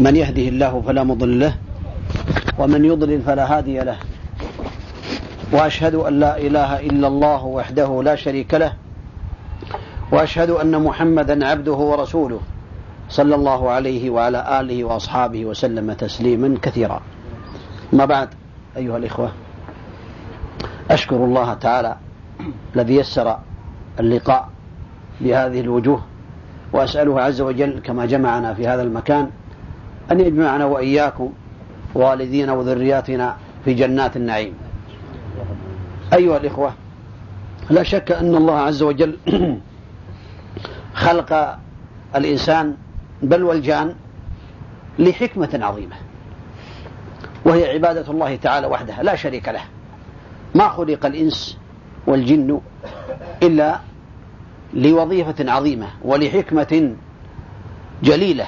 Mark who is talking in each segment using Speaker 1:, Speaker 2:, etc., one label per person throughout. Speaker 1: من يهده الله فلا مضل له ومن يضلل فلا هادي له وأشهد أن لا إله إلا الله وحده لا شريك له وأشهد أن محمدا عبده ورسوله صلى الله عليه وعلى آله وأصحابه وسلم تسليما كثيرا ما بعد أيها الإخوة أشكر الله تعالى الذي يسر اللقاء بهذه الوجوه وأسأله عز وجل كما جمعنا في هذا المكان أن يجمعنا وإياكم والدينا وذرياتنا في جنات النعيم أيها الإخوة لا شك أن الله عز وجل خلق الإنسان بل والجان لحكمة عظيمة وهي عبادة الله تعالى وحدها لا شريك له ما خلق الإنس والجن إلا لوظيفة عظيمة ولحكمة جليلة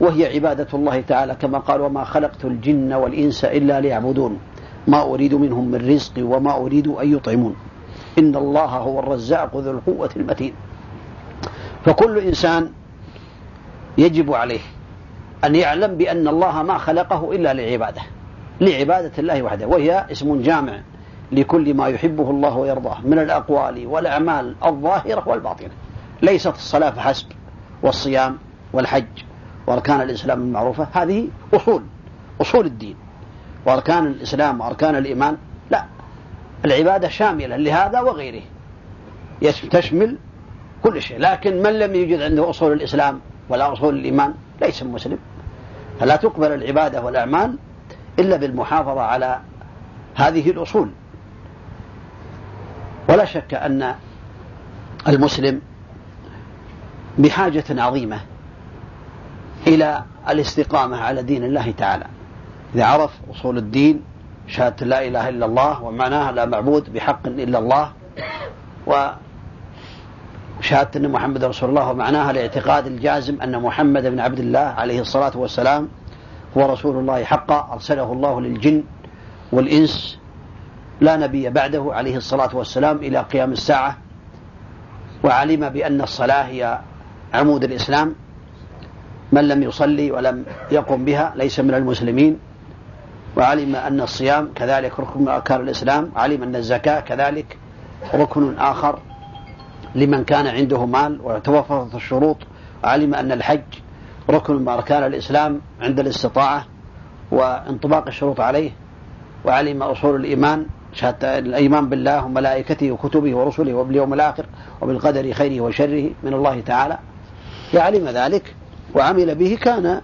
Speaker 1: وهي عبادة الله تعالى كما قال وما خلقت الجن والإنس إلا ليعبدون ما أريد منهم من رزق وما أريد أن يطعمون إن الله هو الرزاق ذو القوة المتين فكل إنسان يجب عليه أن يعلم بأن الله ما خلقه إلا لعبادة لعبادة الله وحده وهي اسم جامع لكل ما يحبه الله ويرضاه من الأقوال والأعمال الظاهرة والباطنة ليست الصلاة فحسب والصيام والحج وأركان الإسلام المعروفة هذه أصول أصول الدين وأركان الإسلام وأركان الإيمان لا العبادة شاملة لهذا وغيره تشمل كل شيء لكن من لم يوجد عنده أصول الإسلام ولا أصول الإيمان ليس مسلم فلا تقبل العبادة والأعمال إلا بالمحافظة على هذه الأصول ولا شك أن المسلم بحاجة عظيمة إلى الاستقامة على دين الله تعالى إذا عرف أصول الدين شهادة لا إله إلا الله ومعناها لا معبود بحق إلا الله وشهادة أن محمد رسول الله ومعناها الاعتقاد الجازم أن محمد بن عبد الله عليه الصلاة والسلام هو رسول الله حقا أرسله الله للجن والإنس لا نبي بعده عليه الصلاة والسلام إلى قيام الساعة وعلم بأن الصلاة هي عمود الإسلام من لم يصلي ولم يقم بها ليس من المسلمين وعلم أن الصيام كذلك ركن من أركان الإسلام علم أن الزكاة كذلك ركن آخر لمن كان عنده مال وتوفرت الشروط علم أن الحج ركن من أركان الإسلام عند الاستطاعة وانطباق الشروط عليه وعلم أصول الإيمان شهادة الإيمان بالله وملائكته وكتبه ورسله وباليوم الآخر وبالقدر خيره وشره من الله تعالى فعلم ذلك وعمل به كان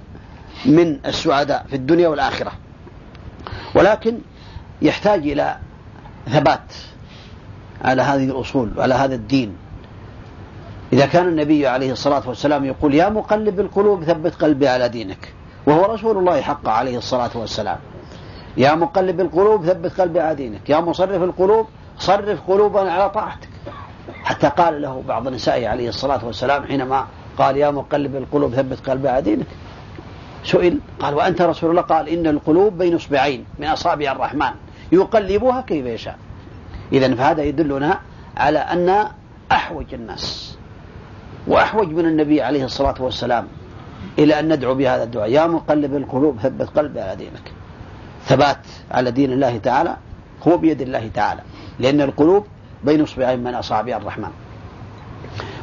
Speaker 1: من السعداء في الدنيا والآخرة ولكن يحتاج إلى ثبات على هذه الأصول وعلى هذا الدين إذا كان النبي عليه الصلاة والسلام يقول يا مقلب القلوب ثبت قلبي على دينك وهو رسول الله حق عليه الصلاة والسلام يا مقلب القلوب ثبت قلبي على دينك يا مصرف القلوب صرف قلوبنا على طاعتك حتى قال له بعض النساء عليه الصلاة والسلام حينما قال يا مقلب القلوب ثبت قلبي على دينك سئل قال وأنت رسول الله قال إن القلوب بين إصبعين من أصابع الرحمن يقلبها كيف يشاء إذا فهذا يدلنا على أن أحوج الناس وأحوج من النبي عليه الصلاة والسلام إلى أن ندعو بهذا الدعاء يا مقلب القلوب ثبت قلبي على دينك ثبات على دين الله تعالى هو بيد الله تعالى لأن القلوب بين إصبعين من أصابع الرحمن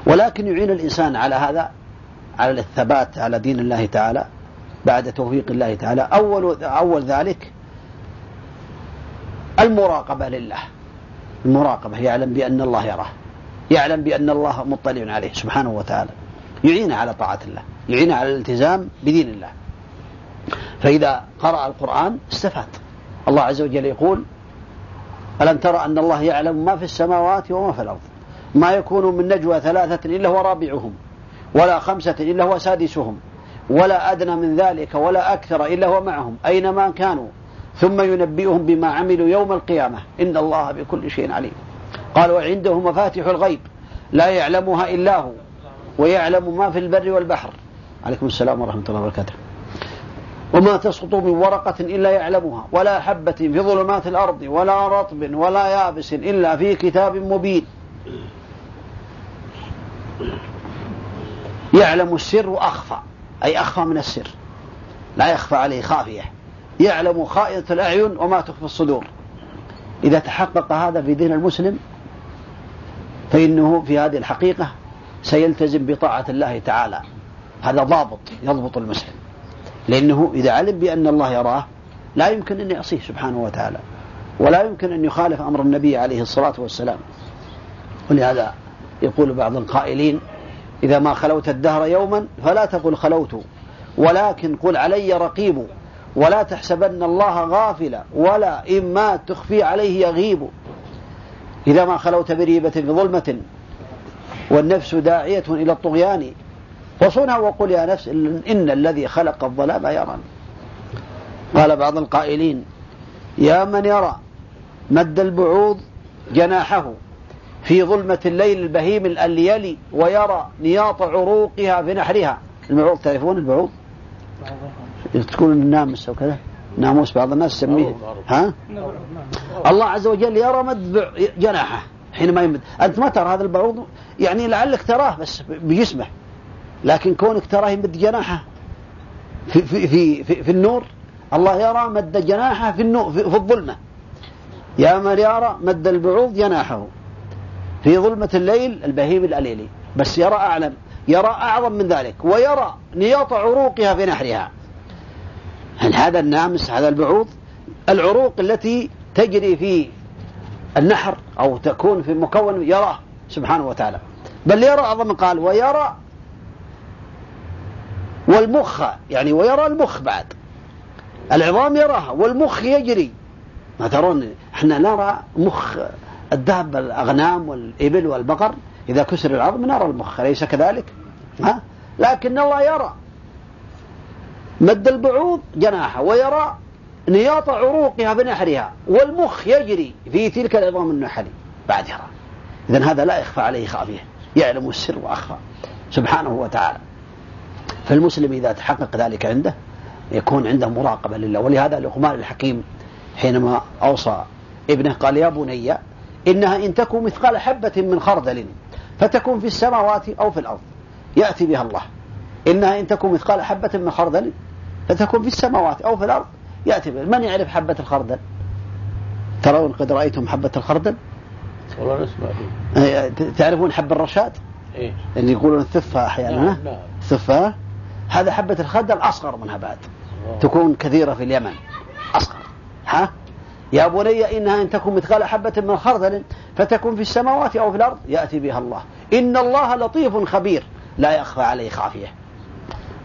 Speaker 1: ولكن يعين الإنسان على هذا على الثبات على دين الله تعالى بعد توفيق الله تعالى أول, أول ذلك المراقبة لله المراقبة يعلم بأن الله يراه يعلم بأن الله مطلع عليه سبحانه وتعالى يعينه على طاعة الله يعينه على الالتزام بدين الله فإذا قرأ القرآن استفاد الله عز وجل يقول ألم ترى أن الله يعلم ما في السماوات وما في الأرض ما يكون من نجوى ثلاثة إلا هو رابعهم ولا خمسة إلا هو سادسهم ولا أدنى من ذلك ولا أكثر إلا هو معهم أينما كانوا ثم ينبئهم بما عملوا يوم القيامة إن الله بكل شيء عليم قال وعنده مفاتح الغيب لا يعلمها إلا هو ويعلم ما في البر والبحر عليكم السلام ورحمة الله وبركاته وما تسقط من ورقة إلا يعلمها ولا حبة في ظلمات الأرض ولا رطب ولا يابس إلا في كتاب مبين يعلم السر أخفى أي أخفى من السر لا يخفى عليه خافية يعلم خائنة الأعين وما تخفي الصدور إذا تحقق هذا في ذهن المسلم فإنه في هذه الحقيقة سيلتزم بطاعة الله تعالى هذا ضابط يضبط المسلم لأنه إذا علم بأن الله يراه لا يمكن أن يعصيه سبحانه وتعالى ولا يمكن أن يخالف أمر النبي عليه الصلاة والسلام ولهذا يقول بعض القائلين إذا ما خلوت الدهر يوما فلا تقل خلوت ولكن قل علي رقيب ولا تحسبن الله غافلا ولا إما تخفي عليه يغيب إذا ما خلوت بريبة بظلمة والنفس داعية إلى الطغيان وصنع وقل يا نفس إن الذي خلق الظلام يراني قال بعض القائلين يا من يرى مد البعوض جناحه في ظلمة الليل البهيم الأليلي ويرى نياط عروقها في نحرها المعوض تعرفون البعوض تكون النامس أو كذا ناموس بعض الناس يسميه نعم، نعم. ها نعم، الله عز وجل يرى مد جناحه حينما يمد أنت ما ترى هذا البعوض يعني لعلك تراه بس بجسمه لكن كونك تراه يمد جناحه في في في في, في النور الله يرى مد جناحه في النور في, في الظلمه يا من يرى مد البعوض جناحه في ظلمة الليل البهيم الأليلي بس يرى أعلم يرى أعظم من ذلك ويرى نياط عروقها في نحرها هل هذا النامس هذا البعوض العروق التي تجري في النحر أو تكون في مكون يراه سبحانه وتعالى بل يرى أعظم قال ويرى والمخ يعني ويرى المخ بعد العظام يراها والمخ يجري ما ترون احنا نرى مخ الذهب الأغنام والإبل والبقر إذا كسر العظم نرى المخ أليس كذلك ها؟ لكن الله يرى مد البعوض جناحه ويرى نياط عروقها بنحرها والمخ يجري في تلك العظام النحلي بعد يرى إذا هذا لا يخفى عليه خافية يعلم السر وأخفى سبحانه وتعالى فالمسلم إذا تحقق ذلك عنده يكون عنده مراقبة لله ولهذا لقمان الحكيم حينما أوصى ابنه قال يا بني إنها إن تكون مثقال حبة من خردل فتكون في السماوات أو في الأرض يأتي بها الله إنها إن تكون مثقال حبة من خردل فتكون في السماوات أو في الأرض يأتي بها من يعرف حبة الخردل ترون قد رأيتم حبة الخردل والله نسمع إيه، تعرفون حب الرشاد إيه؟ اللي يقولون الثفة أحيانا نعم نعم. ثفة هذا حبة الخردل أصغر منها بعد تكون كثيرة في اليمن أصغر ها يا بني إنها إن تكن مثقال حبة من خردل فتكن في السماوات أو في الأرض يأتي بها الله إن الله لطيف خبير لا يخفى عليه خافية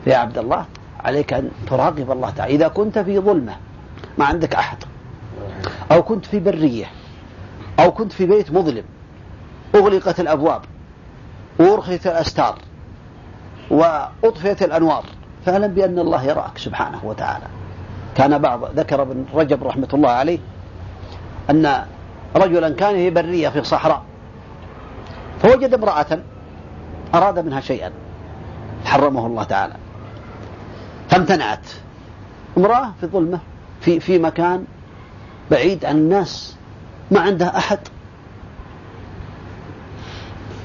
Speaker 1: يا عبد الله عليك أن تراقب الله تعالى إذا كنت في ظلمة ما عندك أحد أو كنت في برية أو كنت في بيت مظلم أغلقت الأبواب وأرخيت الأستار وأطفئت الأنوار فاعلم بأن الله يراك سبحانه وتعالى كان بعض ذكر ابن رجب رحمة الله عليه أن رجلا كان في برية في صحراء فوجد امرأة أراد منها شيئا حرمه الله تعالى فامتنعت امرأة في ظلمة في في مكان بعيد عن الناس ما عندها أحد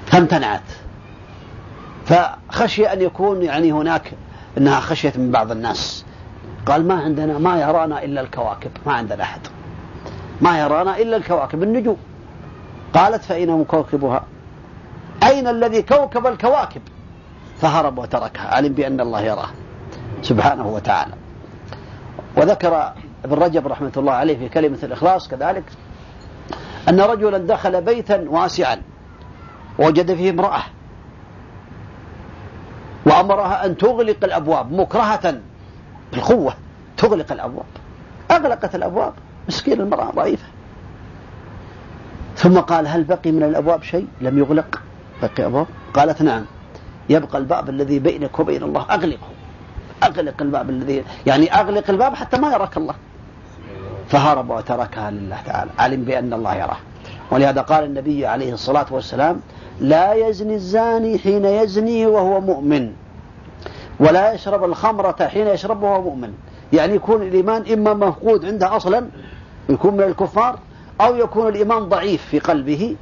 Speaker 1: فامتنعت فخشي أن يكون يعني هناك أنها خشيت من بعض الناس قال ما عندنا ما يرانا إلا الكواكب ما عندنا أحد ما يرانا إلا الكواكب النجوم قالت فأين كوكبها أين الذي كوكب الكواكب فهرب وتركها علم بأن الله يراه سبحانه وتعالى وذكر ابن رجب رحمة الله عليه في كلمة الإخلاص كذلك أن رجلا دخل بيتا واسعا ووجد فيه امرأة وأمرها أن تغلق الأبواب مكرهة بالقوة تغلق الأبواب أغلقت الأبواب مسكين المرأة ضعيفة ثم قال هل بقي من الأبواب شيء لم يغلق بقي أبواب قالت نعم يبقى الباب الذي بينك وبين الله أغلقه أغلق الباب الذي يعني أغلق الباب حتى ما يراك الله فهرب وتركها لله تعالى علم بأن الله يراه ولهذا قال النبي عليه الصلاة والسلام لا يزني الزاني حين يزني وهو مؤمن ولا يشرب الخمرة حين يشربها وهو مؤمن يعني يكون الإيمان إما مفقود عنده أصلا يكون من الكفار أو يكون الإيمان ضعيف في قلبه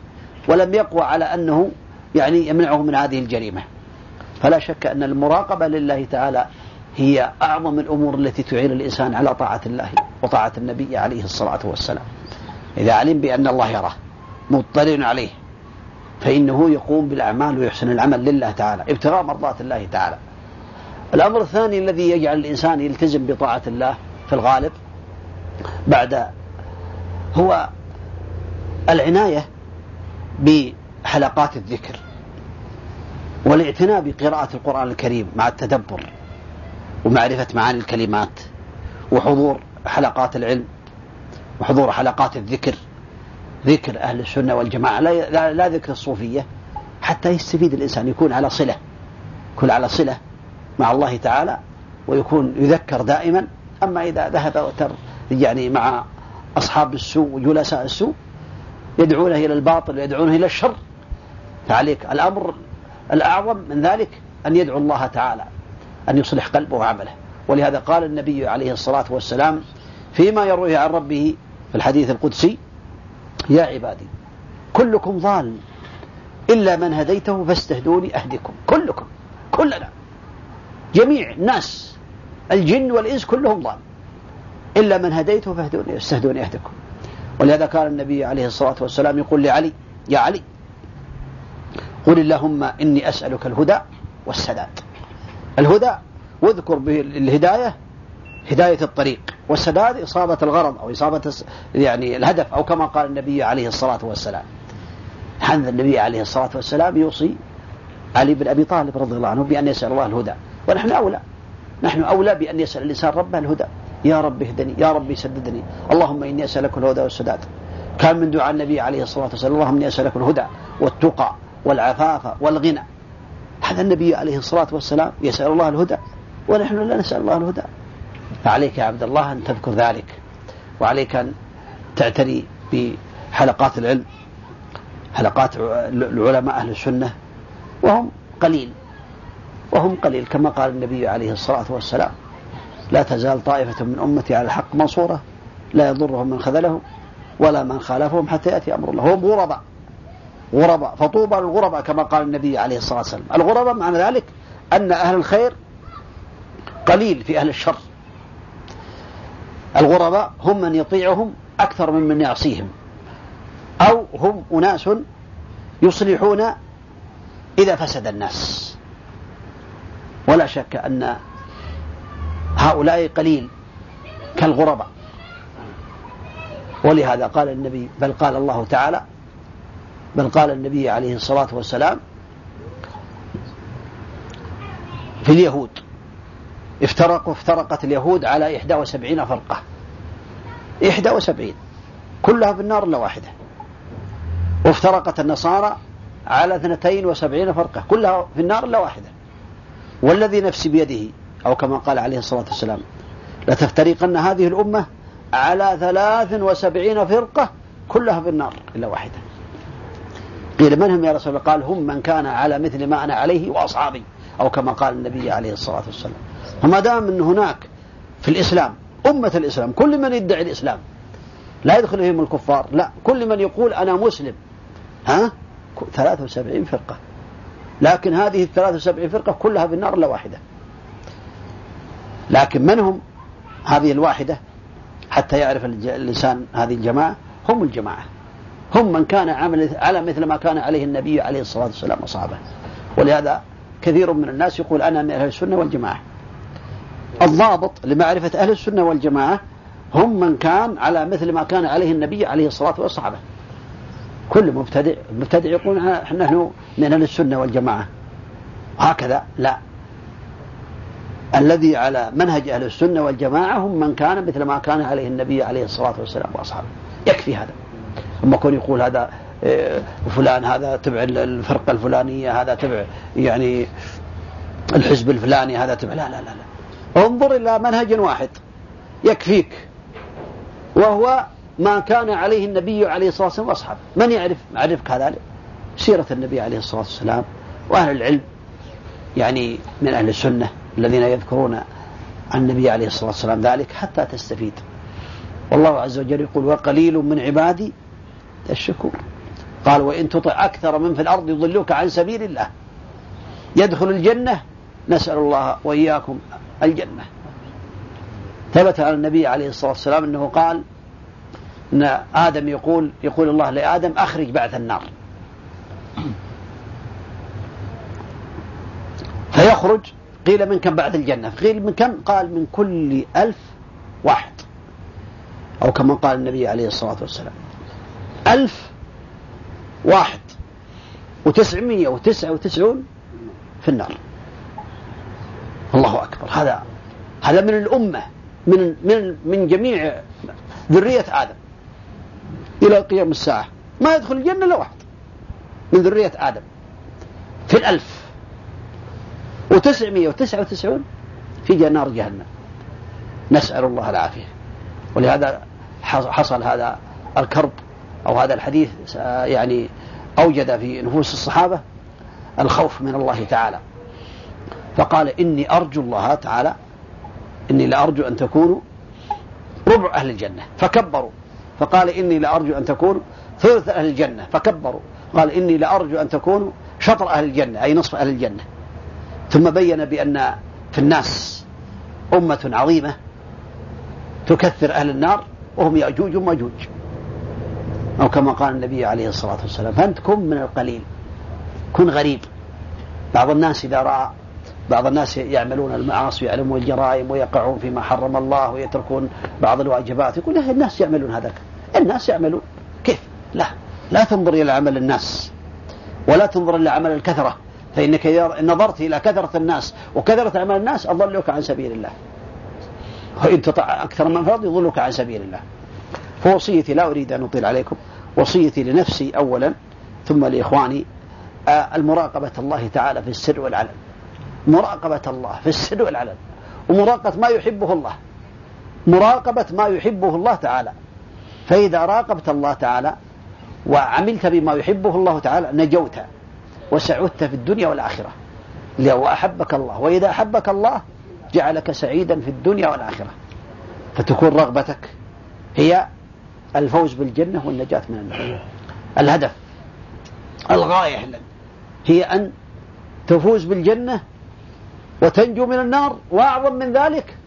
Speaker 1: ولم يقوى على أنه يعني يمنعه من هذه الجريمة فلا شك أن المراقبة لله تعالى هي أعظم الأمور التي تعين الإنسان على طاعة الله وطاعة النبي عليه الصلاة والسلام إذا علم بأن الله يراه مطلع عليه فإنه يقوم بالأعمال ويحسن العمل لله تعالى ابتغاء مرضاة الله تعالى الأمر الثاني الذي يجعل الإنسان يلتزم بطاعة الله في الغالب بعد هو العناية بحلقات الذكر والاعتناء بقراءة القرآن الكريم مع التدبر ومعرفة معاني الكلمات وحضور حلقات العلم وحضور حلقات الذكر ذكر أهل السنة والجماعة لا, لا, ذكر الصوفية حتى يستفيد الإنسان يكون على صلة يكون على صلة مع الله تعالى ويكون يذكر دائما أما إذا ذهب وتر يعني مع أصحاب السوء وجلساء السوء يدعونه إلى الباطل ويدعونه إلى الشر فعليك الأمر الأعظم من ذلك أن يدعو الله تعالى أن يصلح قلبه وعمله ولهذا قال النبي عليه الصلاة والسلام فيما يرويه عن ربه في الحديث القدسي يا عبادي كلكم ضال إلا من هديته فاستهدوني أهدكم كلكم كلنا جميع الناس الجن والإنس كلهم ضال إلا من هديته فاهدوني استهدوني أهدكم ولهذا كان النبي عليه الصلاة والسلام يقول لعلي يا علي قل اللهم إني أسألك الهدى والسداد الهدى واذكر بالهداية هداية الطريق والسداد إصابة الغرض أو إصابة يعني الهدف أو كما قال النبي عليه الصلاة والسلام هذا النبي عليه الصلاة والسلام يوصي علي بن أبي طالب رضي الله عنه بأن يسأل الله الهدى ونحن أولى نحن أولى بأن يسأل الإنسان ربه الهدى يا رب اهدني يا رب سددني اللهم إني أسألك الهدى والسداد كان من دعاء النبي عليه الصلاة والسلام اللهم إني أسألك الهدى والتقى والعفاف والغنى هذا النبي عليه الصلاة والسلام يسأل الله الهدى ونحن لا نسأل الله الهدى فعليك يا عبد الله أن تذكر ذلك وعليك أن تعتني بحلقات العلم حلقات العلماء أهل السنة وهم قليل وهم قليل كما قال النبي عليه الصلاة والسلام لا تزال طائفة من أمتي على الحق منصورة لا يضرهم من خذلهم ولا من خالفهم حتى يأتي أمر الله هم غرباء غرباء فطوبى للغرباء كما قال النبي عليه الصلاة والسلام الغرباء معنى ذلك أن أهل الخير قليل في أهل الشر الغرباء هم من يطيعهم أكثر من من يعصيهم أو هم أناس يصلحون إذا فسد الناس ولا شك أن هؤلاء قليل كالغرباء ولهذا قال النبي بل قال الله تعالى بل قال النبي عليه الصلاة والسلام في اليهود افترقوا افترقت اليهود على إحدى وسبعين فرقة إحدى وسبعين كلها في النار إلا واحدة وافترقت النصارى على اثنتين وسبعين فرقة كلها في النار إلا واحدة والذي نفسي بيده أو كما قال عليه الصلاة والسلام لتفترقن هذه الأمة على ثلاث وسبعين فرقة كلها في النار إلا واحدة قيل من هم يا رسول الله قال هم من كان على مثل ما أنا عليه وأصحابي أو كما قال النبي عليه الصلاة والسلام فما دام أن هناك في الإسلام أمة الإسلام كل من يدعي الإسلام لا يدخل فيهم الكفار لا كل من يقول أنا مسلم ها 73 فرقة لكن هذه الثلاث وسبعين فرقة كلها في النار إلا واحدة لكن من هم هذه الواحدة حتى يعرف الإنسان هذه الجماعة هم الجماعة هم من كان عمل على مثل ما كان عليه النبي عليه الصلاة والسلام وصحابه ولهذا كثير من الناس يقول أنا من أهل السنة والجماعة الضابط لمعرفة أهل السنة والجماعة هم من كان على مثل ما كان عليه النبي عليه الصلاة والسلام كل مبتدع مبتدع يقول نحن من أهل السنة والجماعة هكذا لا الذي على منهج أهل السنة والجماعة هم من كان مثل ما كان عليه النبي عليه الصلاة والسلام وأصحابه يكفي هذا أما يكون يقول هذا آه، فلان هذا تبع الفرقة الفلانية هذا تبع يعني الحزب الفلاني هذا تبع لا لا لا, لا. انظر إلى منهج واحد يكفيك وهو ما كان عليه النبي عليه الصلاة والسلام وأصحابه من يعرف يعرف هذا سيرة النبي عليه الصلاة والسلام وأهل العلم يعني من أهل السنة الذين يذكرون عن النبي عليه الصلاة والسلام ذلك حتى تستفيد والله عز وجل يقول وقليل من عبادي الشكور قال وإن تطع أكثر من في الأرض يضلوك عن سبيل الله يدخل الجنة نسأل الله وإياكم الجنة ثبت عن النبي عليه الصلاة والسلام أنه قال أن آدم يقول يقول الله لآدم أخرج بعث النار فيخرج قيل من كم بعث الجنة قيل من كم قال من كل ألف واحد أو كما قال النبي عليه الصلاة والسلام ألف واحد وتسعمية وتسعة وتسعون في النار الله أكبر هذا هذا من الأمة من من من جميع ذرية آدم إلى قيام الساعة ما يدخل الجنة إلا واحد من ذرية آدم في الألف و وتسعة وتسعون في نار جهنم نسأل الله العافية ولهذا حصل هذا الكرب أو هذا الحديث يعني أوجد في نفوس الصحابة الخوف من الله تعالى فقال إني أرجو الله تعالى إني لأرجو أن تكونوا ربع أهل الجنة فكبروا فقال إني لأرجو أن تكونوا ثلث أهل الجنة فكبروا قال إني لأرجو أن تكونوا شطر أهل الجنة أي نصف أهل الجنة ثم بين بأن في الناس أمة عظيمة تكثر أهل النار وهم يأجوج ومأجوج أو كما قال النبي عليه الصلاة والسلام فأنت كن من القليل كن غريب بعض الناس إذا رأى بعض الناس يعملون المعاصي ويعلمون الجرائم ويقعون فيما حرم الله ويتركون بعض الواجبات يقول لا الناس يعملون هذا الناس يعملون كيف لا لا تنظر إلى عمل الناس ولا تنظر إلى عمل الكثرة فإنك إذا نظرت إلى كثرة الناس وكثرة أعمال الناس أضلك عن سبيل الله وإن تطع أكثر من فرض يضلك عن سبيل الله فوصيتي لا أريد أن أطيل عليكم وصيتي لنفسي أولا ثم لإخواني آه، المراقبة الله تعالى في السر والعلن مراقبة الله في السر والعلن ومراقبة ما يحبه الله مراقبة ما يحبه الله تعالى فإذا راقبت الله تعالى وعملت بما يحبه الله تعالى نجوت وسعدت في الدنيا والآخرة وأحبك الله وإذا أحبك الله جعلك سعيدا في الدنيا والآخرة فتكون رغبتك هي الفوز بالجنة والنجاة من النار الهدف الغاية هي أن تفوز بالجنة وتنجو من النار وأعظم من ذلك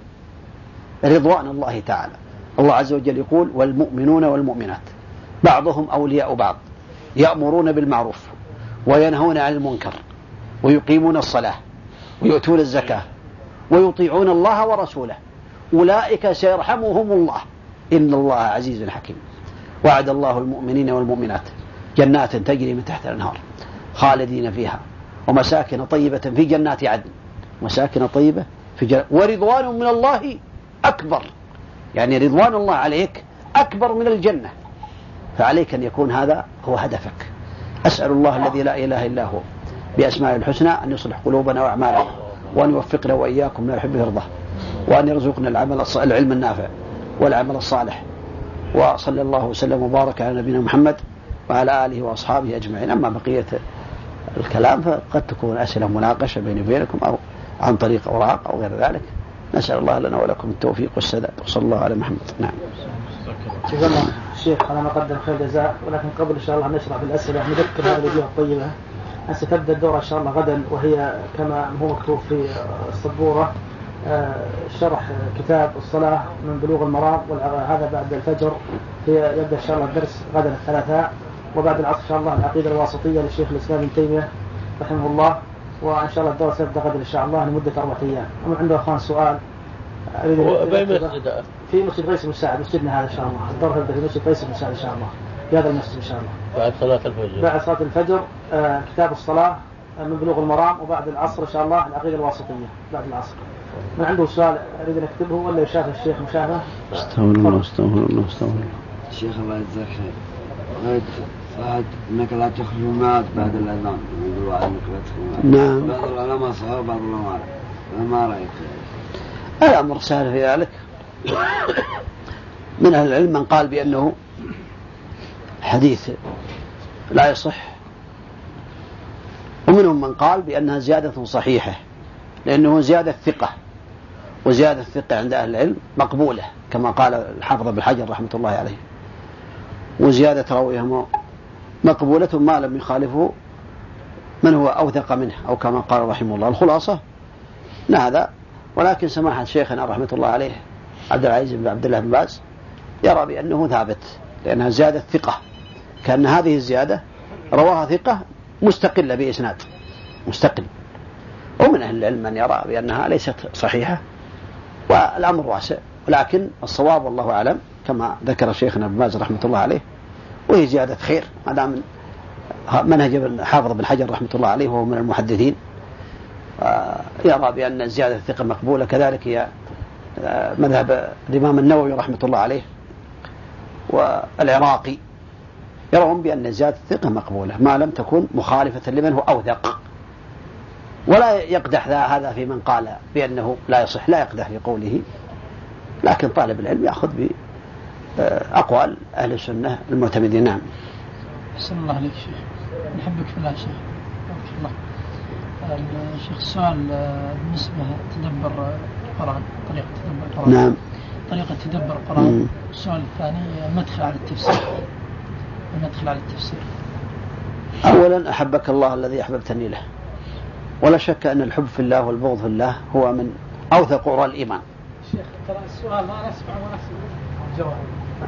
Speaker 1: رضوان الله تعالى الله عز وجل يقول والمؤمنون والمؤمنات بعضهم أولياء بعض يأمرون بالمعروف وينهون عن المنكر ويقيمون الصلاة ويؤتون الزكاة ويطيعون الله ورسوله أولئك سيرحمهم الله إن الله عزيز حكيم وعد الله المؤمنين والمؤمنات جنات تجري من تحت الأنهار خالدين فيها ومساكن طيبة في جنات عدن مساكن طيبة في جنات ورضوان من الله أكبر يعني رضوان الله عليك أكبر من الجنة فعليك أن يكون هذا هو هدفك أسأل الله الذي لا إله إلا هو بأسمائه الحسنى أن يصلح قلوبنا وأعمالنا وأن يوفقنا وإياكم لما يحب ويرضاه وأن يرزقنا العمل العلم النافع والعمل الصالح وصلى الله وسلم وبارك على نبينا محمد وعلى آله وأصحابه أجمعين أما بقية الكلام فقد تكون أسئلة مناقشة بيني وبينكم أو عن طريق أوراق أو غير ذلك نسأل الله لنا ولكم التوفيق والسداد وصلى الله على محمد نعم
Speaker 2: الشيخ على ما قدم خير جزاء ولكن قبل إن شاء الله نشرح بالأسئلة نذكر هذه الوجوه الطيبة أن ستبدأ الدورة إن شاء الله غدا وهي كما هو مكتوب في السبورة آه، شرح كتاب الصلاة من بلوغ المرام هذا بعد الفجر هي يبدأ إن شاء الله الدرس غدا الثلاثاء وبعد العصر إن شاء الله العقيدة الواسطية للشيخ الإسلام ابن تيمية رحمه الله وإن شاء الله الدورة ستبدأ غدا إن شاء الله لمدة اربع أيام ومن عنده أخوان سؤال في مسجد قيس بن سعد مسجدنا هذا ان شاء الله الدرس في مسجد قيس بن سعد ان شاء الله في هذا المسجد ان شاء الله بعد صلاة الفجر بعد صلاة الفجر آه كتاب الصلاة آه، من بلوغ المرام وبعد العصر ان شاء الله العقيدة الواسطية بعد العصر من عنده سؤال اريد ان اكتبه ولا يشاهد الشيخ مشافه؟
Speaker 3: استغفر الله استغفر الله استغفر الله شيخ الله يجزاك خير قلت فهد انك لا تخرج معك بعد الاذان يقول انك لا نعم بعض العلماء صغار بعض العلماء ما رايك
Speaker 1: الأمر سهل في ذلك من أهل العلم من قال بأنه حديث لا يصح ومنهم من قال بأنها زيادة صحيحة لأنه زيادة ثقة وزيادة الثقة عند أهل العلم مقبولة كما قال الحافظ ابن حجر رحمة الله عليه وزيادة رويها مقبولة ما لم يخالفه من هو أوثق منه أو كما قال رحمه الله الخلاصة أن هذا ولكن سماحة شيخنا رحمة الله عليه عبد العزيز بن عبد الله بن باز يرى بأنه ثابت لأنها زيادة ثقة كأن هذه الزيادة رواها ثقة مستقلة بإسناد مستقل ومن أهل العلم من يرى بأنها ليست صحيحة والأمر واسع ولكن الصواب والله أعلم كما ذكر شيخنا ابن باز رحمة الله عليه وهي زيادة خير ما دام منهج حافظ بن حجر رحمة الله عليه وهو من المحدثين يرى بأن زيادة الثقة مقبولة كذلك هي آه، مذهب الإمام النووي رحمة الله عليه والعراقي يرون بأن زيادة الثقة مقبولة ما لم تكن مخالفة لمن هو أوثق ولا يقدح هذا في من قال بأنه لا يصح لا يقدح في قوله لكن طالب العلم يأخذ بأقوال آه، أهل السنة المعتمدين نعم
Speaker 2: أحسن الله عليك شيخ نحبك في الله شيخ الله الشيخ السؤال آه، بالنسبة تدبر القرآن طريقة تدبر القرآن نعم طريقة تدبر القرآن السؤال الثاني آه، مدخل على التفسير
Speaker 1: المدخل
Speaker 2: على التفسير
Speaker 1: أولا أحبك الله الذي أحببتني له ولا شك أن الحب في الله والبغض في الله هو من أوثق قرى الإيمان
Speaker 2: شيخ ترى السؤال ما نسمع ونسمع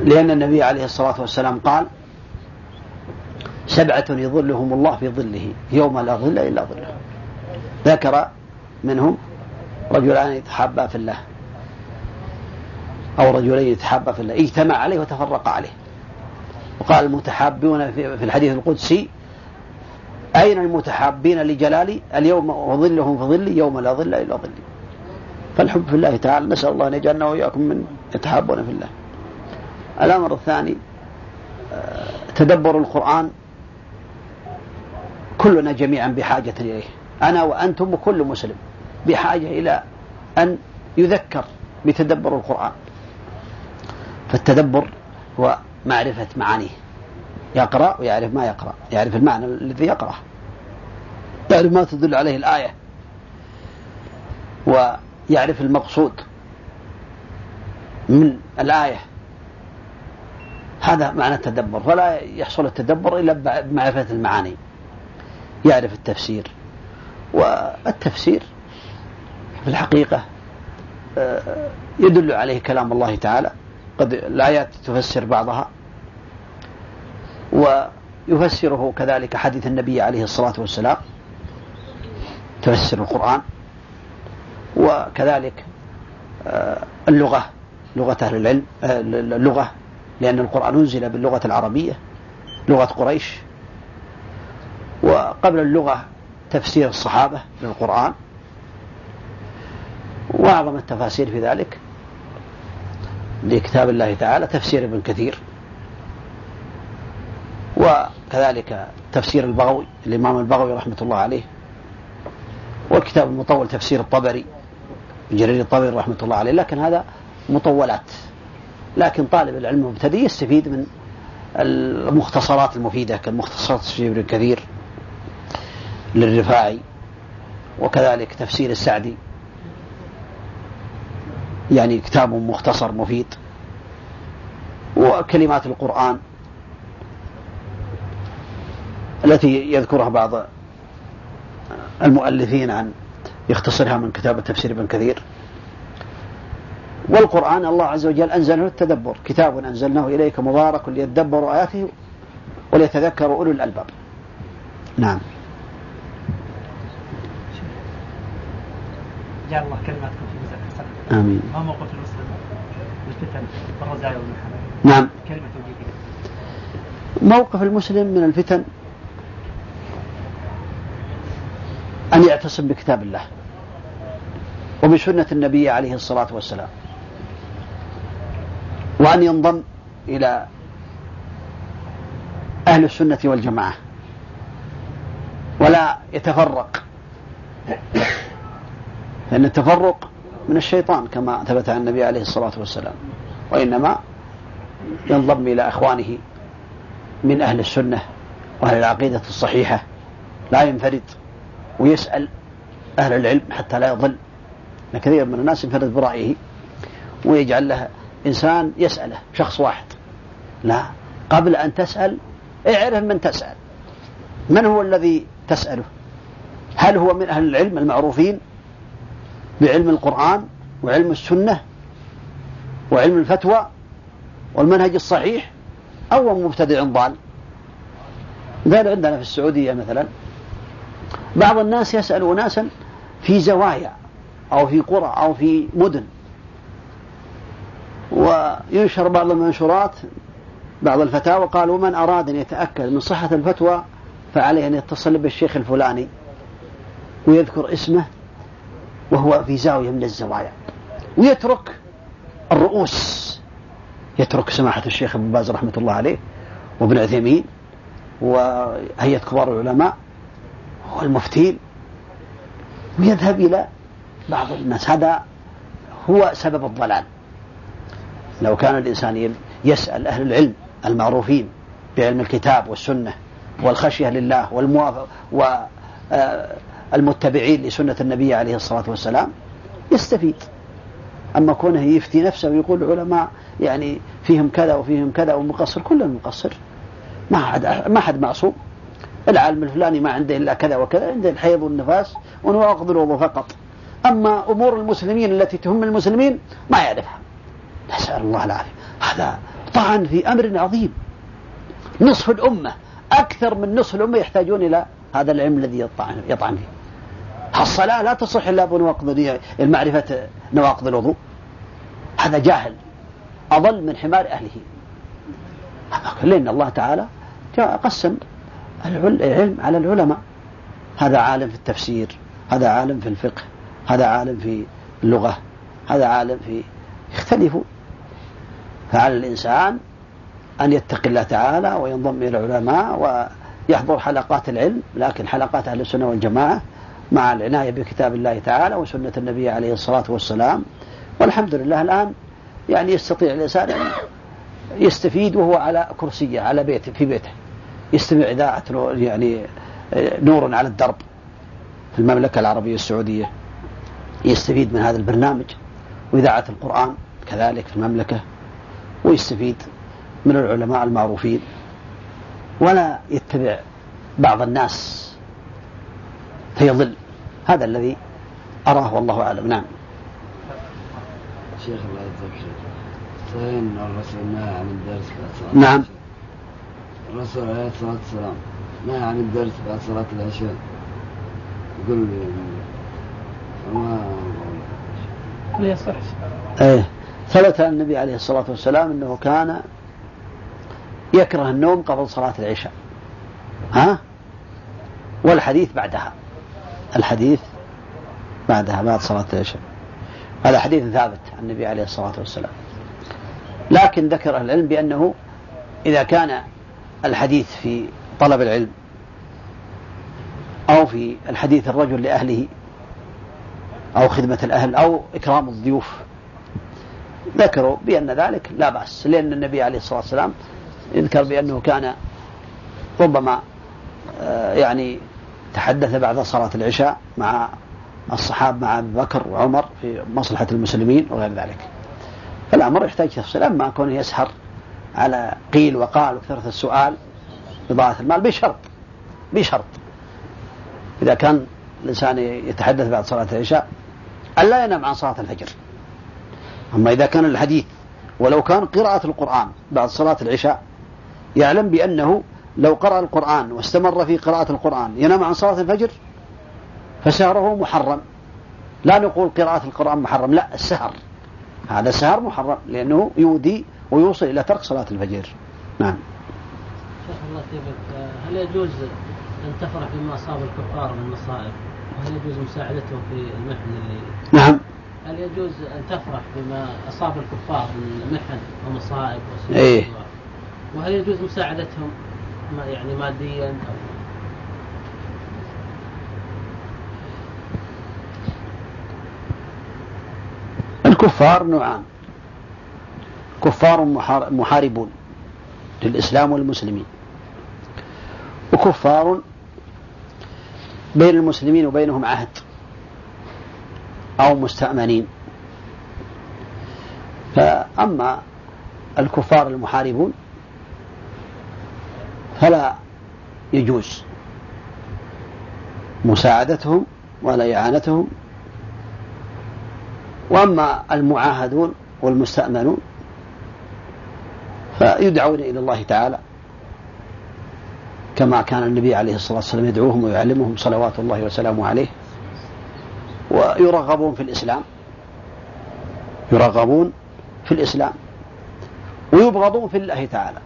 Speaker 1: لأن النبي عليه الصلاة والسلام قال سبعة يظلهم الله في ظله يوم لا ظل إلا ظله ذكر منهم رجلان يتحابا في الله أو رجلين يتحابا في الله اجتمع عليه وتفرق عليه وقال المتحابون في الحديث القدسي أين المتحابين لجلالي اليوم وظلهم في ظلي يوم لا ظل إلا ظلي فالحب في الله تعالى نسأل الله أن يجعلنا وإياكم من يتحابون في الله الأمر الثاني آه، تدبر القرآن كلنا جميعا بحاجة إليه أنا وأنتم وكل مسلم بحاجة إلى أن يذكر بتدبر القرآن فالتدبر هو معرفة معانيه يقرأ ويعرف ما يقرأ يعرف المعنى الذي يقرأه يعرف ما تدل عليه الآية ويعرف المقصود من الآية هذا معنى التدبر ولا يحصل التدبر إلا بمعرفة المعاني يعرف التفسير والتفسير في الحقيقة آه، يدل عليه كلام الله تعالى قد الآيات تفسر بعضها ويفسره كذلك حديث النبي عليه الصلاة والسلام تفسر القرآن وكذلك آه، اللغة لغة أهل العلم آه، اللغة لأن القرآن أنزل باللغة العربية لغة قريش وقبل اللغة تفسير الصحابة للقرآن وأعظم التفاسير في ذلك لكتاب الله تعالى تفسير ابن كثير وكذلك تفسير البغوي الإمام البغوي رحمة الله عليه والكتاب المطول تفسير الطبري جرير الطبري رحمة الله عليه لكن هذا مطولات لكن طالب العلم المبتدئ يستفيد من المختصرات المفيدة كالمختصرات في ابن كثير للرفاعي وكذلك تفسير السعدي يعني كتاب مختصر مفيد وكلمات القرآن التي يذكرها بعض المؤلفين عن يختصرها من كتاب التفسير ابن كثير والقرآن الله عز وجل أنزله للتدبر كتاب أنزلناه إليك مبارك ليدبروا آياته وليتذكروا أولو الألباب
Speaker 2: نعم يجعل الله كلماتكم في ميزان امين ما موقف المسلم الفتن والرزايا
Speaker 1: والمحبه نعم كلمة توجيهية موقف المسلم من الفتن أن يعتصم بكتاب الله وبسنة النبي عليه الصلاة والسلام وأن ينضم إلى أهل السنة والجماعة ولا يتفرق لأن التفرق من الشيطان كما ثبت عن النبي عليه الصلاة والسلام وإنما ينضم إلى إخوانه من أهل السنة وأهل العقيدة الصحيحة لا ينفرد ويسأل أهل العلم حتى لا يضل أن كثير من الناس ينفرد برأيه ويجعل له إنسان يسأله شخص واحد لا قبل أن تسأل اعرف من تسأل من هو الذي تسأله هل هو من أهل العلم المعروفين بعلم القرآن وعلم السنة وعلم الفتوى والمنهج الصحيح أو مبتدع ضال ذلك عندنا في السعودية مثلا بعض الناس يسأل أناسا في زوايا أو في قرى أو في مدن وينشر بعض المنشورات بعض الفتاوى قال ومن أراد أن يتأكد من صحة الفتوى فعليه أن يتصل بالشيخ الفلاني ويذكر اسمه وهو في زاوية من الزوايا ويترك الرؤوس يترك سماحة الشيخ ابن باز رحمة الله عليه وابن عثيمين وهيئة كبار العلماء والمفتين ويذهب إلى بعض الناس هذا هو سبب الضلال لو كان الإنسان يسأل أهل العلم المعروفين بعلم الكتاب والسنة والخشية لله والموافقة آه، المتبعين لسنة النبي عليه الصلاة والسلام يستفيد أما كونه يفتي نفسه ويقول العلماء يعني فيهم كذا وفيهم كذا ومقصر كلنا مقصر ما حد ما حد معصوم العالم الفلاني ما عنده إلا كذا وكذا عنده الحيض والنفاس ونواقض الوضوء فقط أما أمور المسلمين التي تهم المسلمين ما يعرفها نسأل الله العافية هذا طعن في أمر عظيم نصف الأمة أكثر من نصف الأمة يحتاجون إلى هذا العلم الذي يطعن يطعن فيه الصلاة لا تصح إلا بنواقض المعرفة نواقض الوضوء هذا جاهل أضل من حمار أهله لأن الله تعالى قسم العلم على العلماء هذا عالم في التفسير هذا عالم في الفقه هذا عالم في اللغة هذا عالم في يختلفوا فعلى الإنسان أن يتقي الله تعالى وينضم إلى العلماء و يحضر حلقات العلم لكن حلقات أهل السنة والجماعة مع العناية بكتاب الله تعالى وسنة النبي عليه الصلاة والسلام والحمد لله الآن يعني يستطيع الإنسان أن يستفيد وهو على كرسيه على بيته في بيته يستمع إذاعة يعني آه، نور على الدرب في المملكة العربية السعودية يستفيد من هذا البرنامج وإذاعة القرآن كذلك في المملكة ويستفيد من العلماء المعروفين ولا يتبع بعض الناس فيضل هذا الذي أراه والله أعلم نعم
Speaker 3: شيخ الله يجزاك خير أن الرسول نهى عن الدرس بعد صلاة نعم الرسول عليه الصلاة والسلام نهى عن الدرس بعد صلاة العشاء يقول
Speaker 1: وما لا يصح ايه ثبت عن النبي عليه الصلاة والسلام أنه كان يكره النوم قبل صلاة العشاء ها والحديث بعدها الحديث بعدها بعد صلاة العشاء هذا حديث ثابت عن النبي عليه الصلاة والسلام لكن ذكر أهل العلم بأنه إذا كان الحديث في طلب العلم أو في الحديث الرجل لأهله أو خدمة الأهل أو إكرام الضيوف ذكروا بأن ذلك لا بأس لأن النبي عليه الصلاة والسلام يذكر بأنه كان ربما آه، يعني تحدث بعد صلاة العشاء مع الصحابة مع أبي بكر وعمر في مصلحة المسلمين وغير ذلك فالأمر يحتاج تفصيل أما كونه يسهر على قيل وقال وكثرة السؤال إضاءة المال بشرط بشرط إذا كان الإنسان يتحدث بعد صلاة العشاء ألا ينام عن صلاة الفجر أما إذا كان الحديث ولو كان قراءة القرآن بعد صلاة العشاء يعلم بأنه لو قرأ القرآن واستمر في قراءة القرآن ينام عن صلاة الفجر فسهره محرم لا نقول قراءة القرآن محرم لا السهر هذا السهر محرم لأنه يودي ويوصل إلى ترك صلاة الفجر
Speaker 2: نعم شيخ الله فيك هل يجوز أن تفرح بما أصاب الكفار من مصائب وهل يجوز مساعدتهم في المحن اللي نعم هل يجوز أن تفرح بما أصاب الكفار من محن ومصائب وسوء ايه. وهل يجوز مساعدتهم ما يعني ماديا
Speaker 1: أو الكفار نوعان كفار محاربون للإسلام والمسلمين وكفار بين المسلمين وبينهم عهد أو مستأمنين فأما الكفار المحاربون فلا يجوز مساعدتهم ولا إعانتهم وأما المعاهدون والمستأمنون فيدعون إلى الله تعالى كما كان النبي عليه الصلاة والسلام يدعوهم ويعلمهم صلوات الله وسلامه عليه ويرغبون في الإسلام يرغبون في الإسلام ويبغضون في الله تعالى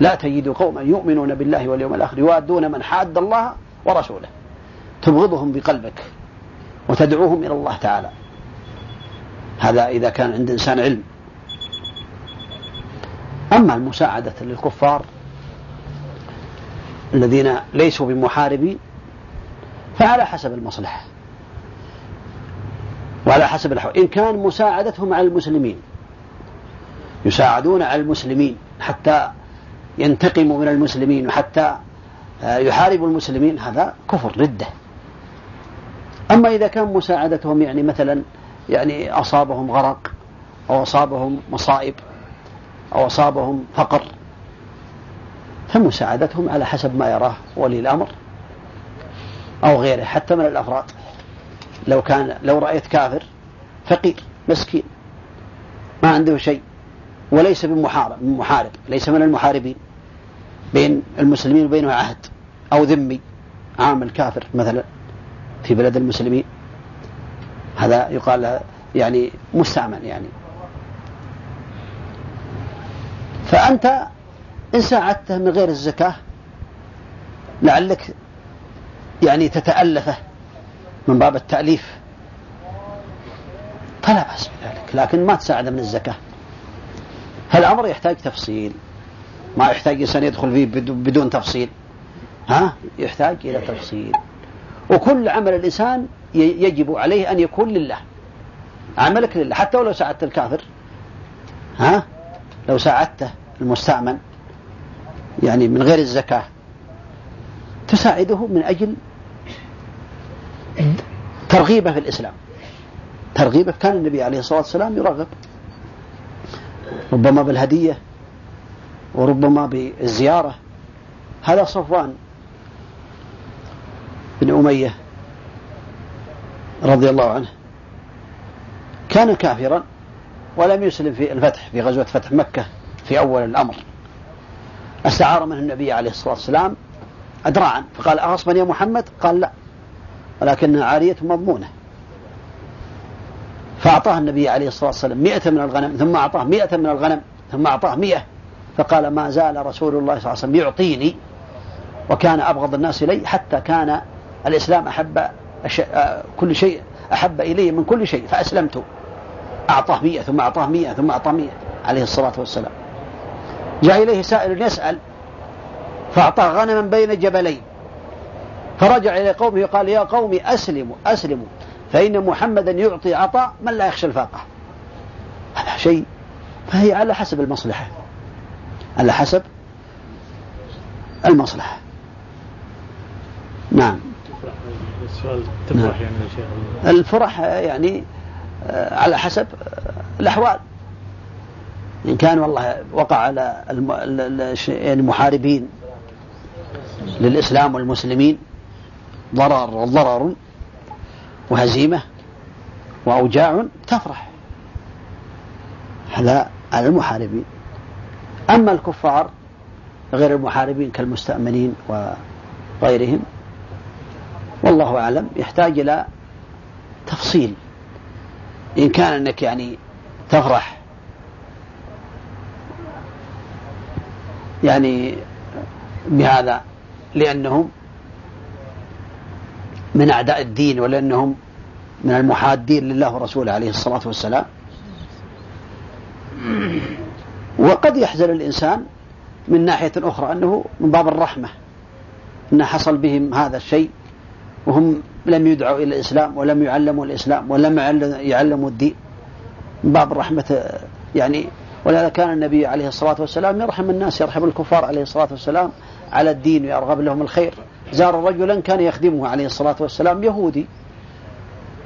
Speaker 1: لا تجد قوما يؤمنون بالله واليوم الآخر يوادون من حاد الله ورسوله تبغضهم بقلبك وتدعوهم إلى الله تعالى هذا إذا كان عند إنسان علم أما المساعدة للكفار الذين ليسوا بمحاربين فعلى حسب المصلحة وعلى حسب الحوال إن كان مساعدتهم على المسلمين يساعدون على المسلمين حتى ينتقم من المسلمين وحتى آه، يحارب المسلمين هذا كفر ردة أما إذا كان مساعدتهم يعني مثلا يعني أصابهم غرق أو أصابهم مصائب أو أصابهم فقر فمساعدتهم على حسب ما يراه ولي الأمر أو غيره حتى من الأفراد لو كان لو رأيت كافر فقير مسكين ما عنده شيء وليس بمحارب محارب ليس من المحاربين بين المسلمين وبينه عهد أو ذمي عامل كافر مثلا في بلد المسلمين هذا يقال يعني مستعمل يعني فأنت إن ساعدته من غير الزكاة لعلك يعني تتألفه من باب التأليف فلا بأس بذلك لكن ما تساعده من الزكاة هالأمر يحتاج تفصيل ما يحتاج إنسان يدخل فيه بدون تفصيل ها يحتاج إلى تفصيل وكل عمل الإنسان يجب عليه أن يكون لله عملك لله حتى ولو ساعدت الكافر ها لو ساعدته المستأمن يعني من غير الزكاة تساعده من أجل ترغيبه في الإسلام ترغيبه كان النبي عليه الصلاة والسلام يرغب ربما بالهدية وربما بالزيارة هذا صفوان بن أمية رضي الله عنه كان كافرا ولم يسلم في الفتح في غزوة فتح مكة في أول الأمر استعار منه النبي عليه الصلاة والسلام أدراعا فقال أغصبا يا محمد قال لا ولكنها عارية مضمونة فأعطاه النبي عليه الصلاة والسلام مئة من الغنم ثم أعطاه مئة من الغنم ثم أعطاه مئة فقال ما زال رسول الله صلى الله عليه وسلم يعطيني وكان أبغض الناس إلي حتى كان الإسلام أحب آه، كل شيء أحب إلي من كل شيء فأسلمت أعطاه مئة ثم أعطاه مئة ثم أعطاه مئة عليه الصلاة والسلام جاء إليه سائل يسأل فأعطاه غنما بين جبلين فرجع إلى قومه وقال يا قومي أسلموا أسلموا فإن محمدا يعطي عطاء من لا يخشى الفاقة هذا شيء فهي على حسب المصلحة على حسب المصلحة نعم تفرح نعم. يعني الفرح يعني آه، على حسب آه، الأحوال إن كان والله وقع على المحاربين يعني للإسلام والمسلمين ضرر ضرر وهزيمة وأوجاع تفرح على على المحاربين أما الكفار غير المحاربين كالمستأمنين وغيرهم والله أعلم يحتاج إلى تفصيل إن كان أنك يعني تفرح يعني بهذا لأنهم من أعداء الدين ولا أنهم من المحادين لله ورسوله عليه الصلاة والسلام وقد يحزن الإنسان من ناحية أخرى أنه من باب الرحمة أن حصل بهم هذا الشيء وهم لم يدعوا إلى الإسلام ولم يعلموا الإسلام ولم يعلموا الدين من باب الرحمة يعني ولهذا كان النبي عليه الصلاة والسلام يرحم الناس يرحم الكفار عليه الصلاة والسلام على الدين ويرغب لهم الخير زار رجلا كان يخدمه عليه الصلاة والسلام يهودي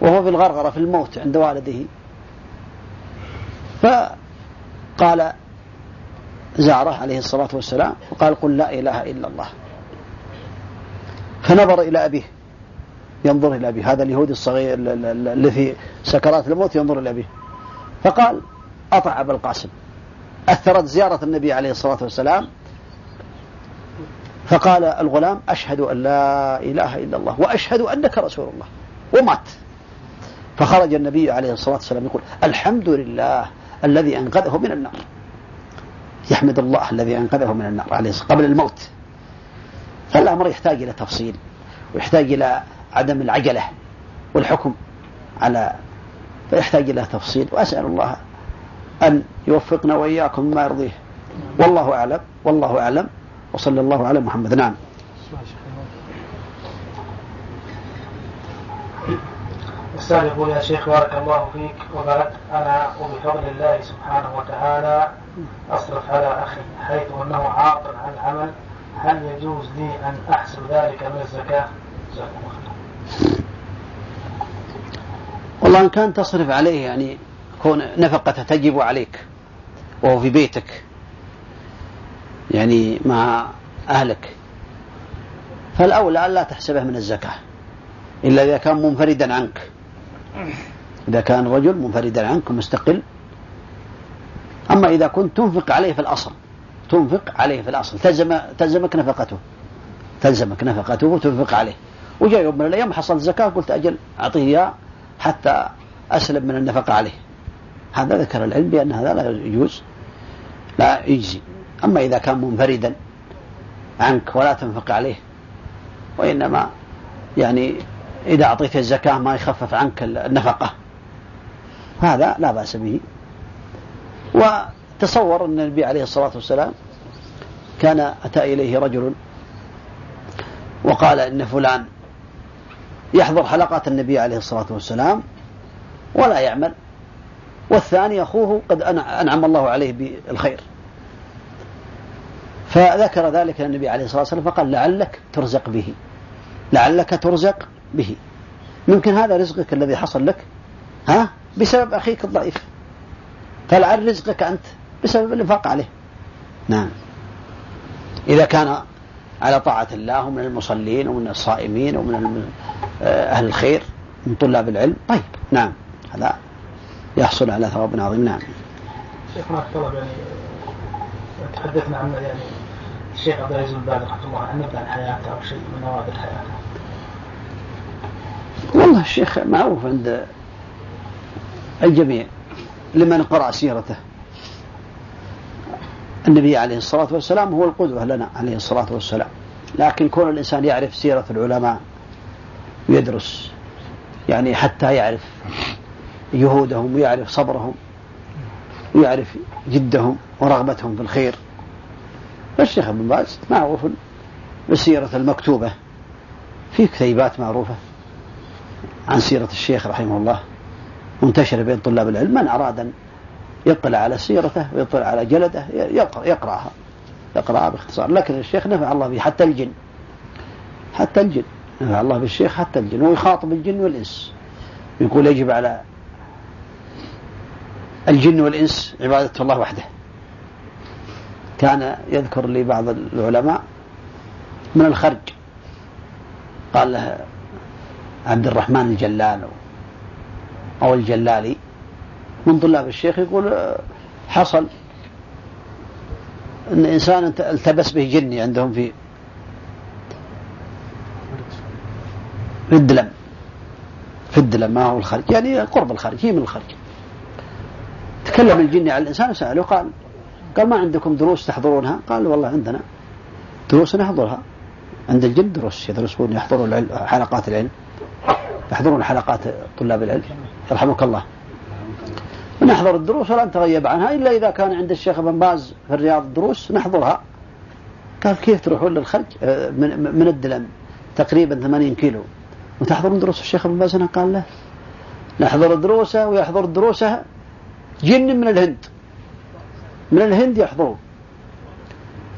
Speaker 1: وهو في الغرغرة في الموت عند والده فقال زاره عليه الصلاة والسلام وقال قل لا إله إلا الله فنظر إلى أبيه ينظر إلى أبيه هذا اليهودي الصغير الذي في سكرات الموت ينظر إلى أبيه فقال أطع أبا القاسم أثرت زيارة النبي عليه الصلاة والسلام فقال الغلام أشهد أن لا إله إلا الله وأشهد أنك رسول الله ومات فخرج النبي عليه الصلاة والسلام يقول الحمد لله الذي أنقذه من النار يحمد الله الذي أنقذه من النار عليه قبل الموت فالأمر يحتاج إلى تفصيل ويحتاج إلى عدم العجلة والحكم على فيحتاج إلى تفصيل وأسأل الله أن يوفقنا وإياكم ما يرضيه والله أعلم والله أعلم وصلى الله على محمد نعم
Speaker 2: السؤال يقول يا شيخ بارك الله فيك وبارك انا وبفضل الله سبحانه وتعالى اصرف على اخي حيث انه عاطل عن العمل هل يجوز لي ان احسب ذلك من
Speaker 1: الزكاه؟ جزاكم الله والله ان كان تصرف عليه يعني كون نفقته تجب عليك وهو في بيتك يعني مع أهلك فالأولى ألا تحسبه من الزكاة إلا إذا كان منفردا عنك إذا كان رجل منفردا عنك مستقل أما إذا كنت تنفق عليه في الأصل تنفق عليه في الأصل تلزم تلزمك نفقته تلزمك نفقته وتنفق عليه وجاء يوم من الأيام حصلت زكاة قلت أجل أعطيه إياه حتى أسلم من النفقة عليه هذا ذكر العلم بأن هذا لا يجوز لا يجزي أما إذا كان منفردا عنك ولا تنفق عليه وإنما يعني إذا أعطيت الزكاة ما يخفف عنك النفقة هذا لا بأس به وتصور أن النبي عليه الصلاة والسلام كان أتى إليه رجل وقال إن فلان يحضر حلقات النبي عليه الصلاة والسلام ولا يعمل والثاني أخوه قد أنعم الله عليه بالخير فذكر ذلك النبي عليه الصلاة والسلام فقال لعلك ترزق به لعلك ترزق به ممكن هذا رزقك الذي حصل لك ها بسبب أخيك الضعيف فلعل رزقك أنت بسبب الإنفاق عليه نعم إذا كان على طاعة الله ومن المصلين ومن الصائمين ومن آه، أهل الخير من طلاب العلم طيب نعم هذا يحصل على ثواب
Speaker 2: عظيم نعم شيخنا الطلب يعني تحدثنا عن يعني الشيخ عبد العزيز بن باز رحمه الله عنه
Speaker 1: نبدا حياته او شيء من نوابل حياته. والله الشيخ معروف عند الجميع لمن قرأ سيرته. النبي عليه الصلاة والسلام هو القدوة لنا عليه الصلاة والسلام لكن كون الإنسان يعرف سيرة العلماء ويدرس يعني حتى يعرف جهودهم ويعرف صبرهم ويعرف جدهم ورغبتهم في الخير فالشيخ ابن باز معروف بالسيرة المكتوبة في كتيبات معروفة عن سيرة الشيخ رحمه الله منتشرة بين طلاب العلم من أراد أن يطلع على سيرته ويطلع على جلده يقرأ يقرأها يقرأها باختصار لكن الشيخ نفع الله به حتى الجن حتى الجن نفع الله بالشيخ حتى الجن ويخاطب الجن والإنس يقول يجب على الجن والإنس عبادة الله وحده كان يذكر لي بعض العلماء من الخرج قال له عبد الرحمن الجلال أو الجلالي من طلاب الشيخ يقول حصل أن إنسان التبس به جني عندهم في في الدلم في الدلم ما هو الخرج يعني قرب الخرج هي من الخرج تكلم الجني على الإنسان وسأله قال قال ما عندكم دروس تحضرونها قال والله عندنا دروس نحضرها عند الجن دروس يدرسون يحضرون حلقات العلم يحضرون حلقات طلاب العلم يرحمك الله نحضر الدروس ولا نتغيب عنها إلا إذا كان عند الشيخ ابن باز في الرياض دروس نحضرها قال كيف تروحون للخرج آه، من, الدلم تقريبا 80 كيلو وتحضرون دروس الشيخ ابن باز هنا قال له نحضر دروسه ويحضر دروسه جن من الهند من الهند يحضرون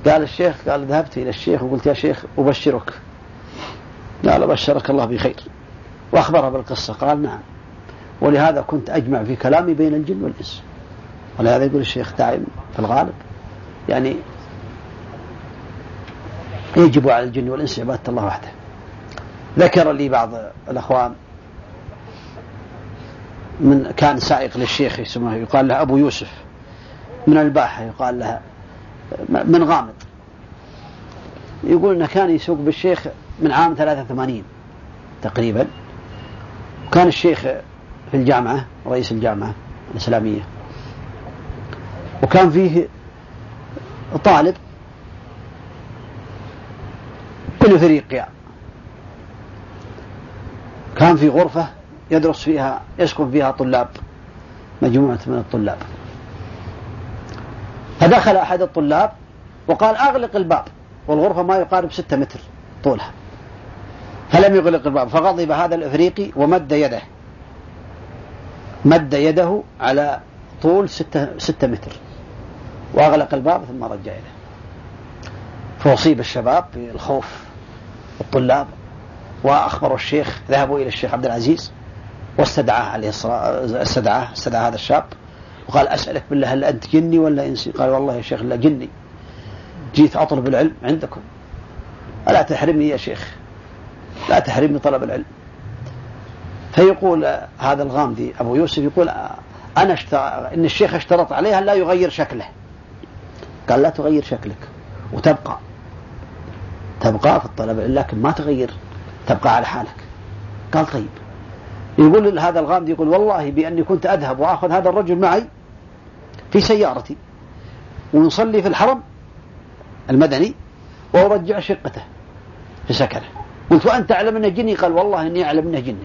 Speaker 1: قال الشيخ قال ذهبت إلى الشيخ وقلت يا شيخ أبشرك قال بشرك الله بخير وأخبره بالقصة قال نعم ولهذا كنت أجمع في كلامي بين الجن والإنس ولهذا يقول الشيخ دائم في الغالب يعني يجب على الجن والإنس عبادة الله وحده ذكر لي بعض الأخوان من كان سائق للشيخ يسمى يقال له أبو يوسف من الباحة يقال لها من غامض يقول أنه كان يسوق بالشيخ من عام 83 تقريبا كان الشيخ في الجامعة رئيس الجامعة الإسلامية وكان فيه طالب من إفريقيا كان في غرفة يدرس فيها يسكن فيها طلاب مجموعة من الطلاب فدخل أحد الطلاب وقال أغلق الباب والغرفة ما يقارب ستة متر طولها فلم يغلق الباب فغضب هذا الإفريقي ومد يده مد يده على طول ستة, ستة متر وأغلق الباب ثم رجع يده فأصيب الشباب بالخوف الطلاب وأخبروا الشيخ ذهبوا إلى الشيخ عبد العزيز واستدعاه عليه الصلاة استدعاه استدعى هذا الشاب وقال أسألك بالله هل أنت جني ولا إنسي قال والله يا شيخ لا جني جيت أطلب العلم عندكم ألا تحرمني يا شيخ لا تحرمني طلب العلم فيقول هذا الغامدي أبو يوسف يقول أنا إن الشيخ اشترط عليها أن لا يغير شكله قال لا تغير شكلك وتبقى تبقى في الطلب لكن ما تغير تبقى على حالك قال طيب يقول هذا الغامدي يقول والله بأني كنت أذهب وأخذ هذا الرجل معي في سيارتي ونصلي في الحرم المدني وأرجع شقته في سكنه قلت وأنت تعلم أنه جني قال والله إني أعلم أنه جني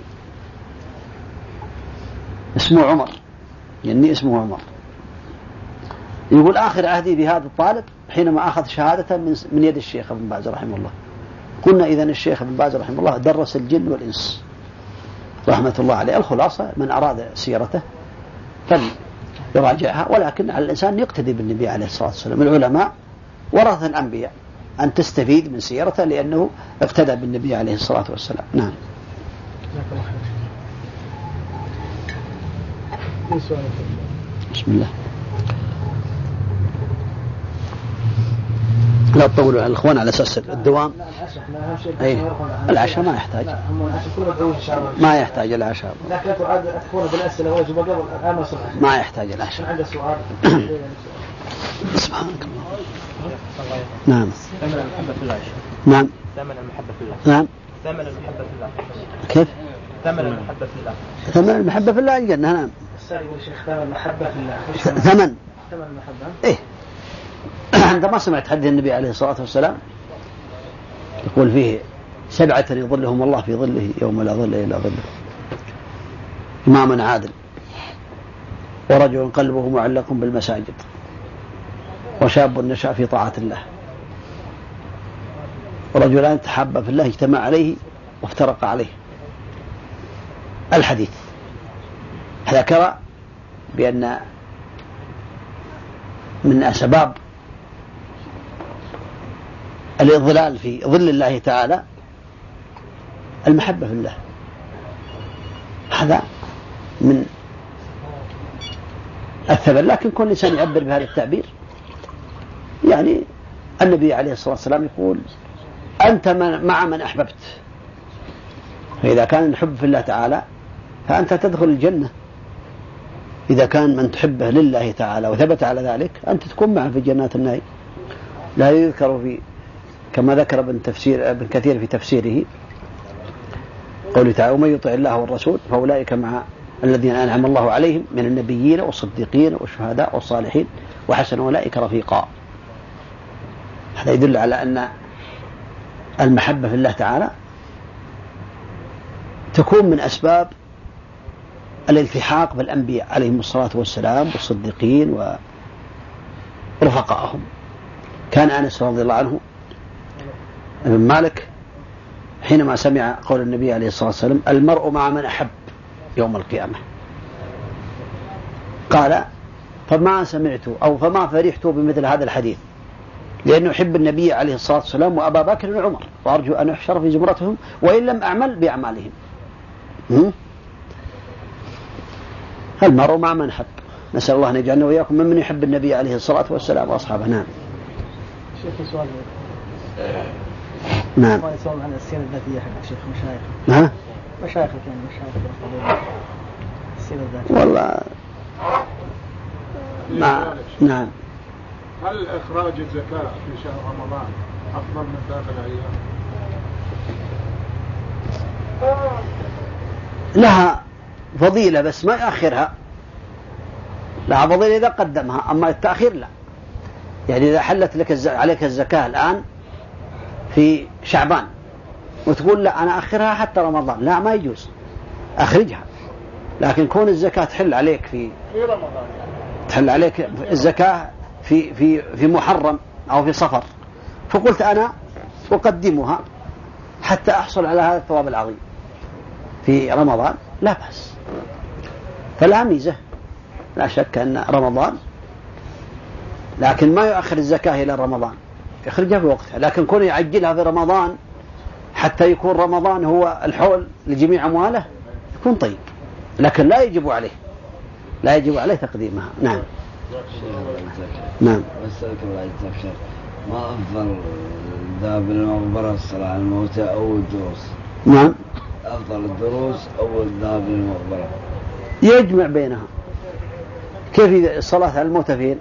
Speaker 1: اسمه عمر جني اسمه عمر يقول آخر عهدي بهذا الطالب حينما أخذ شهادته من, من يد الشيخ ابن باز رحمه الله قلنا إذا الشيخ ابن باز رحمه الله درس الجن والإنس رحمة الله عليه الخلاصة من أراد سيرته فل يراجعها ولكن على الإنسان يقتدي بالنبي عليه الصلاة والسلام العلماء ورث الأنبياء أن تستفيد من سيرته لأنه اقتدى بالنبي عليه الصلاة والسلام نعم
Speaker 2: بسم الله
Speaker 1: لا تطولوا على الاخوان على اساس الدوام اي العشاء ما يحتاج ما يحتاج العشاء لكن تعاد تكون بالاسئله واجبه قبل الان ما
Speaker 2: يحتاج العشاء
Speaker 1: عنده سؤال
Speaker 2: سبحانك الله نعم ثمن المحبه في الله نعم ثمن المحبه في الله نعم ثمن المحبه في الله
Speaker 1: كيف؟
Speaker 2: ثمن المحبه في الله
Speaker 1: ثمن المحبه في الله الجنه
Speaker 2: نعم ثمن المحبه في الله
Speaker 1: ثمن
Speaker 2: ثمن المحبه
Speaker 1: ايه أنت ما سمعت حديث النبي عليه الصلاة والسلام يقول فيه سبعة يظلهم الله في ظله يوم لا ظل إلا ظله إمام عادل ورجل قلبه معلق بالمساجد وشاب نشأ في طاعة الله ورجلان تحابا في الله اجتمع عليه وافترق عليه الحديث ذكر بأن من أسباب الإضلال في ظل الله تعالى المحبة في الله هذا من الثبت لكن كل إنسان يعبر بهذا التعبير يعني النبي عليه الصلاة والسلام يقول أنت مع من أحببت فإذا كان الحب في الله تعالى فأنت تدخل الجنة إذا كان من تحبه لله تعالى وثبت على ذلك أنت تكون معه في جنات النعيم لا يذكر في كما ذكر ابن تفسير ابن كثير في تفسيره قوله تعالى ومن يطع الله والرسول فاولئك مع الذين انعم الله عليهم من النبيين والصديقين والشهداء والصالحين وحسن اولئك رفيقا. هذا يدل على ان المحبه في الله تعالى تكون من اسباب الالتحاق بالانبياء عليهم الصلاه والسلام والصديقين ورفقائهم. كان انس رضي الله عنه ابن مالك حينما سمع قول النبي عليه الصلاة والسلام المرء مع من أحب يوم القيامة قال فما سمعت أو فما فرحت بمثل هذا الحديث لأنه يحب النبي عليه الصلاة والسلام وأبا بكر وعمر وأرجو أن أحشر في زمرتهم وإن لم أعمل بأعمالهم المرء مع من أحب نسأل الله أن يجعلنا وإياكم ممن يحب النبي عليه الصلاة والسلام وأصحابه نعم شيخ سؤال نعم ويسوم عن السيرة الذاتية حق الشيخ مشايخه. ها؟ مشايخك يعني
Speaker 2: مشايخ السيرة الذاتية
Speaker 1: والله
Speaker 2: ما نعم.
Speaker 1: نعم
Speaker 2: هل إخراج الزكاة في شهر رمضان أفضل من باقي الأيام؟
Speaker 1: لها فضيلة بس ما يأخرها لها فضيلة إذا قدمها أما التأخير لا يعني إذا حلت لك الز... عليك الزكاة الآن في شعبان وتقول لا أنا أخرها حتى رمضان لا ما يجوز أخرجها لكن كون الزكاة تحل عليك
Speaker 2: في في رمضان
Speaker 1: تحل عليك الزكاة في في في محرم أو في صفر فقلت أنا أقدمها حتى أحصل على هذا الثواب العظيم في رمضان لا بأس فلا ميزة لا شك أن رمضان لكن ما يؤخر الزكاة إلى رمضان يخرجها في وقتها لكن كونه يعجلها في رمضان حتى يكون رمضان هو الحول لجميع أمواله يكون طيب لكن لا يجب عليه لا يجب عليه تقديمها
Speaker 3: نعم نعم ما أفضل إلى المقبرة الصلاة على الموتى أو الدروس
Speaker 1: نعم
Speaker 3: أفضل الدروس أو الذهاب المقبرة
Speaker 1: يجمع بينها كيف الصلاة على الموتى فين؟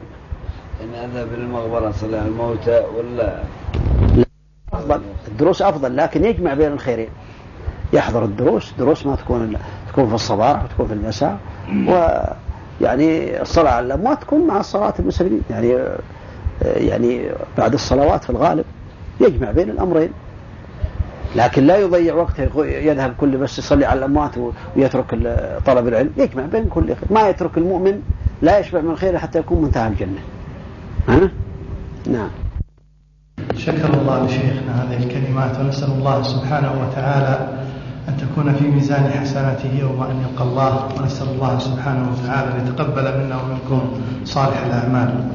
Speaker 1: ان اذهب الى المقبره صلى
Speaker 3: الموتى ولا افضل
Speaker 1: الدروس افضل لكن يجمع بين الخيرين يحضر الدروس دروس ما تكون تكون في الصباح وتكون في المساء ويعني الصلاه على الاموات تكون مع صلاه المسلمين يعني يعني بعد الصلوات في الغالب يجمع بين الامرين لكن لا يضيع وقته يذهب كل بس يصلي على الأموات ويترك طلب العلم يجمع بين كل خير ما يترك المؤمن لا يشبع من خيره حتى يكون منتهى الجنة ها؟ نعم
Speaker 2: شكر الله لشيخنا هذه الكلمات ونسأل الله سبحانه وتعالى أن تكون في ميزان حسناته يوم أن يلقى الله ونسأل الله سبحانه وتعالى أن يتقبل منا ومنكم صالح الأعمال